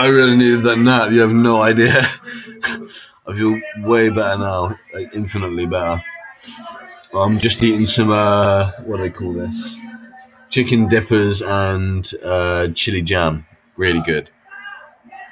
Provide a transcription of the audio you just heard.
I really needed that nap. You have no idea. I feel way better now, like infinitely better. I'm just eating some uh, what do they call this? Chicken dippers and uh, chili jam. Really good.